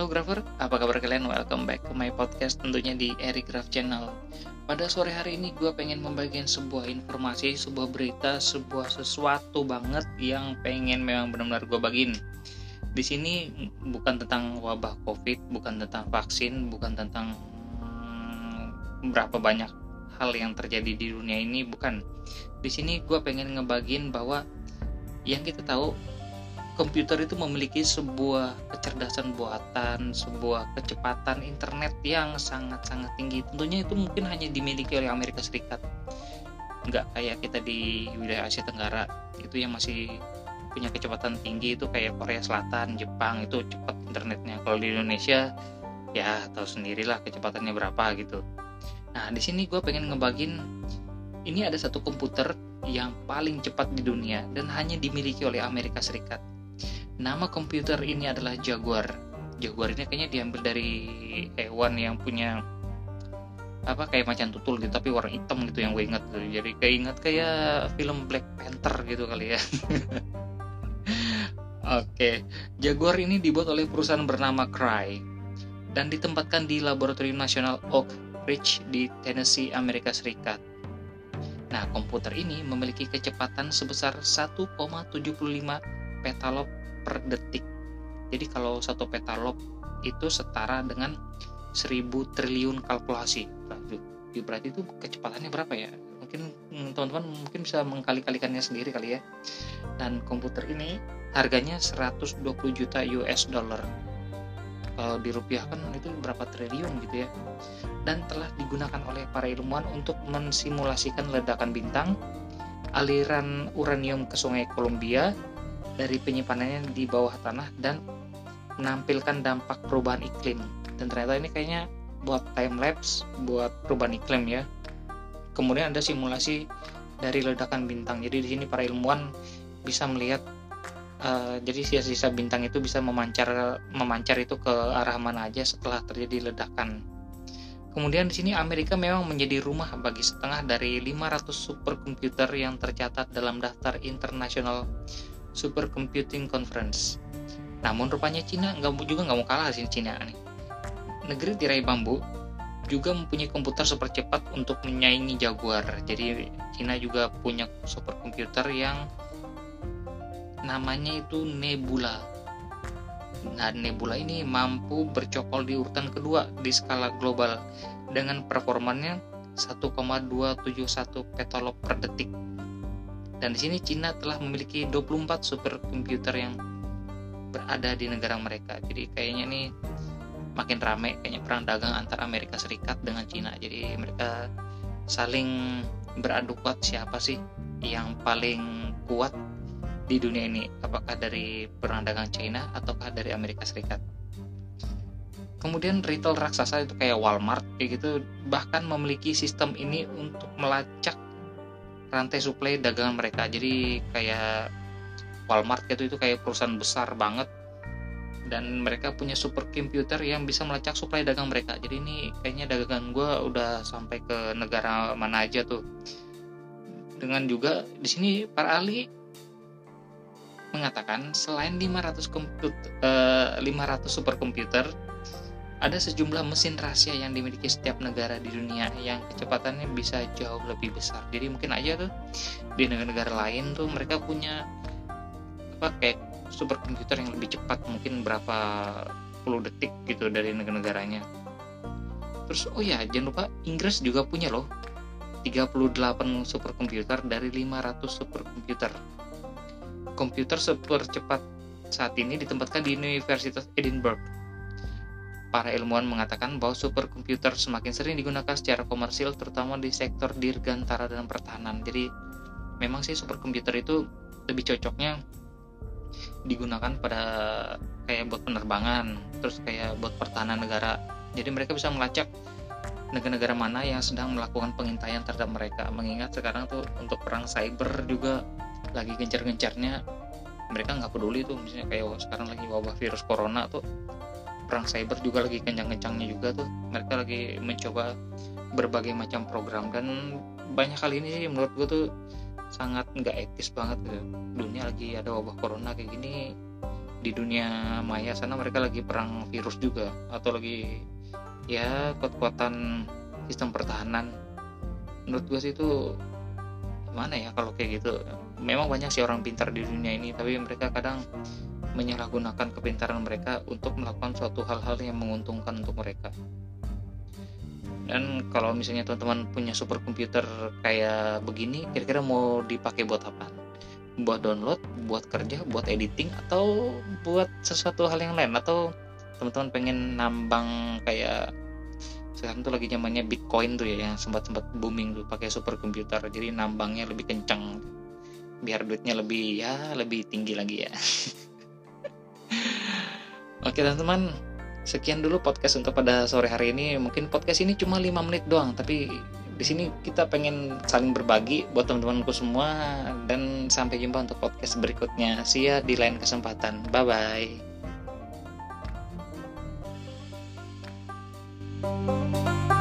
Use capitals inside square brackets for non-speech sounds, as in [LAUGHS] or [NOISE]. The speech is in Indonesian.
Halo Grafer, apa kabar kalian? Welcome back ke my podcast tentunya di Eric Graf Channel. Pada sore hari ini gue pengen membagikan sebuah informasi, sebuah berita, sebuah sesuatu banget yang pengen memang benar-benar gue bagiin. Di sini bukan tentang wabah COVID, bukan tentang vaksin, bukan tentang hmm, berapa banyak hal yang terjadi di dunia ini, bukan. Di sini gue pengen ngebagin bahwa yang kita tahu komputer itu memiliki sebuah kecerdasan buatan, sebuah kecepatan internet yang sangat-sangat tinggi. Tentunya itu mungkin hanya dimiliki oleh Amerika Serikat. Nggak kayak kita di wilayah Asia Tenggara, itu yang masih punya kecepatan tinggi itu kayak Korea Selatan, Jepang itu cepat internetnya. Kalau di Indonesia ya tahu sendirilah kecepatannya berapa gitu. Nah di sini gue pengen ngebagin ini ada satu komputer yang paling cepat di dunia dan hanya dimiliki oleh Amerika Serikat Nama komputer ini adalah Jaguar. Jaguar ini kayaknya diambil dari hewan yang punya apa kayak macan tutul gitu tapi warna hitam gitu yang gue ingat tuh. Jadi kayak ingat kayak film Black Panther gitu kali ya. [LAUGHS] Oke, Jaguar ini dibuat oleh perusahaan bernama Cry dan ditempatkan di Laboratorium Nasional Oak Ridge di Tennessee, Amerika Serikat. Nah, komputer ini memiliki kecepatan sebesar 1,75 petalop per detik. Jadi kalau satu petalop itu setara dengan 1000 triliun kalkulasi. Berarti itu kecepatannya berapa ya? Mungkin hmm, teman-teman mungkin bisa mengkali-kalikannya sendiri kali ya. Dan komputer ini harganya 120 juta US dollar. Kalau dirupiahkan itu berapa triliun gitu ya. Dan telah digunakan oleh para ilmuwan untuk mensimulasikan ledakan bintang, aliran uranium ke Sungai Columbia, dari penyimpanannya di bawah tanah dan menampilkan dampak perubahan iklim. Dan ternyata ini kayaknya buat time lapse, buat perubahan iklim ya. Kemudian ada simulasi dari ledakan bintang. Jadi di sini para ilmuwan bisa melihat uh, jadi sisa-sisa bintang itu bisa memancar memancar itu ke arah mana aja setelah terjadi ledakan. Kemudian di sini Amerika memang menjadi rumah bagi setengah dari 500 superkomputer yang tercatat dalam daftar internasional Supercomputing Conference. Namun rupanya Cina nggak juga nggak mau kalah sih Cina nih. Negeri tirai bambu juga mempunyai komputer super cepat untuk menyaingi Jaguar. Jadi Cina juga punya superkomputer yang namanya itu Nebula. Nah, Nebula ini mampu bercokol di urutan kedua di skala global dengan performanya 1,271 petolop per detik dan di sini Cina telah memiliki 24 superkomputer yang berada di negara mereka. Jadi kayaknya nih makin ramai kayaknya perang dagang antara Amerika Serikat dengan Cina. Jadi mereka saling beradu kuat siapa sih yang paling kuat di dunia ini. Apakah dari perang dagang China ataukah dari Amerika Serikat? Kemudian retail raksasa itu kayak Walmart kayak gitu bahkan memiliki sistem ini untuk melacak rantai suplai dagangan mereka. Jadi kayak Walmart gitu itu kayak perusahaan besar banget. Dan mereka punya super komputer yang bisa melacak suplai dagang mereka. Jadi ini kayaknya dagangan gue udah sampai ke negara mana aja tuh. Dengan juga di sini para ahli mengatakan selain 500 komputer uh, 500 superkomputer ada sejumlah mesin rahasia yang dimiliki setiap negara di dunia yang kecepatannya bisa jauh lebih besar. Jadi mungkin aja tuh di negara-negara lain tuh mereka punya apa kayak superkomputer yang lebih cepat mungkin berapa puluh detik gitu dari negara-negaranya. Terus oh ya jangan lupa Inggris juga punya loh 38 superkomputer dari 500 superkomputer. Komputer super cepat saat ini ditempatkan di Universitas Edinburgh Para ilmuwan mengatakan bahwa superkomputer semakin sering digunakan secara komersil terutama di sektor dirgantara dan pertahanan. Jadi memang sih superkomputer itu lebih cocoknya digunakan pada kayak buat penerbangan, terus kayak buat pertahanan negara. Jadi mereka bisa melacak negara-negara mana yang sedang melakukan pengintaian terhadap mereka. Mengingat sekarang tuh untuk perang cyber juga lagi gencar-gencarnya mereka nggak peduli tuh misalnya kayak sekarang lagi wabah virus corona tuh perang cyber juga lagi kencang-kencangnya juga tuh. Mereka lagi mencoba berbagai macam program dan banyak kali ini sih menurut gue tuh sangat nggak etis banget gitu. dunia lagi ada wabah corona kayak gini di dunia maya sana mereka lagi perang virus juga atau lagi ya kuat-kuatan sistem pertahanan. Menurut gue sih itu gimana ya kalau kayak gitu? Memang banyak sih orang pintar di dunia ini tapi mereka kadang menyalahgunakan kepintaran mereka untuk melakukan suatu hal-hal yang menguntungkan untuk mereka. Dan kalau misalnya teman-teman punya super komputer kayak begini kira-kira mau dipakai buat apa? Buat download buat kerja buat editing atau buat sesuatu hal yang lain? Atau teman-teman pengen nambang kayak sekarang tuh lagi zamannya bitcoin tuh ya yang sempat sempat booming tuh pakai super komputer jadi nambangnya lebih kencang biar duitnya lebih ya lebih tinggi lagi ya [LAUGHS] oke teman-teman sekian dulu podcast untuk pada sore hari ini. Mungkin podcast ini cuma 5 menit doang tapi di sini kita pengen saling berbagi buat teman-temanku semua dan sampai jumpa untuk podcast berikutnya. See ya di lain kesempatan. Bye bye